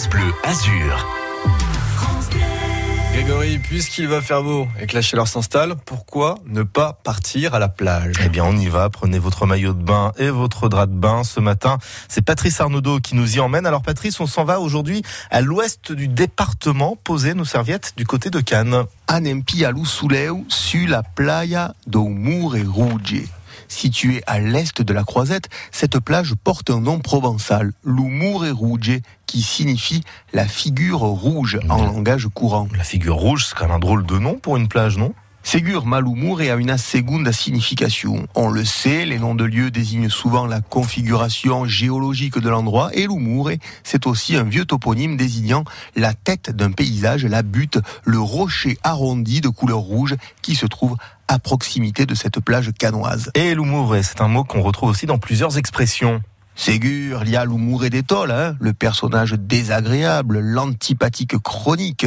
France Bleu Azur. Grégory, puisqu'il va faire beau et que la chaleur s'installe, pourquoi ne pas partir à la plage? Eh bien, on y va. Prenez votre maillot de bain et votre drap de bain. Ce matin, c'est Patrice Arnaudot qui nous y emmène. Alors, Patrice, on s'en va aujourd'hui à l'ouest du département, poser nos serviettes du côté de Cannes. Anem Pialu Suleu, sur la playa do Mure Rouge. Située à l'est de la Croisette, cette plage porte un nom provençal, l'Umure Rouge, qui signifie la figure rouge en langage courant. La figure rouge, c'est quand même un drôle de nom pour une plage, non? Ségur Malumure a une segunda signification. On le sait, les noms de lieux désignent souvent la configuration géologique de l'endroit et l'Umure, c'est aussi un vieux toponyme désignant la tête d'un paysage, la butte, le rocher arrondi de couleur rouge qui se trouve à proximité de cette plage canoise. Et l'humour, c'est un mot qu'on retrouve aussi dans plusieurs expressions. Ségur, il y a l'humour et d'étole, hein, le personnage désagréable, l'antipathique chronique.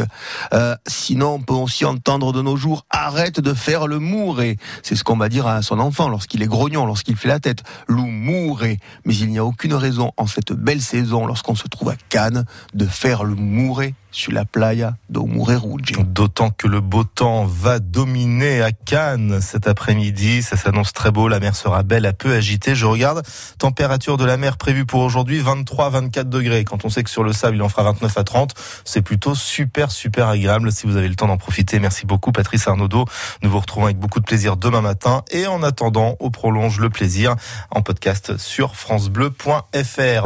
Euh, sinon, on peut aussi entendre de nos jours arrête de faire le mouré. C'est ce qu'on va dire à son enfant lorsqu'il est grognon, lorsqu'il fait la tête. L'humouré. Mais il n'y a aucune raison en cette belle saison, lorsqu'on se trouve à Cannes, de faire le mouré sur la playa Rouge. D'autant que le beau temps va dominer à Cannes cet après-midi. Ça s'annonce très beau. La mer sera belle, un peu agitée. Je regarde. Température de la mer prévue pour aujourd'hui 23 24 degrés. Quand on sait que sur le sable, il en fera 29 à 30, c'est plutôt super, super agréable. Si vous avez le temps d'en profiter, merci beaucoup, Patrice Arnaudot. Nous vous retrouvons avec beaucoup de plaisir demain matin. Et en attendant, on prolonge le plaisir en podcast sur FranceBleu.fr.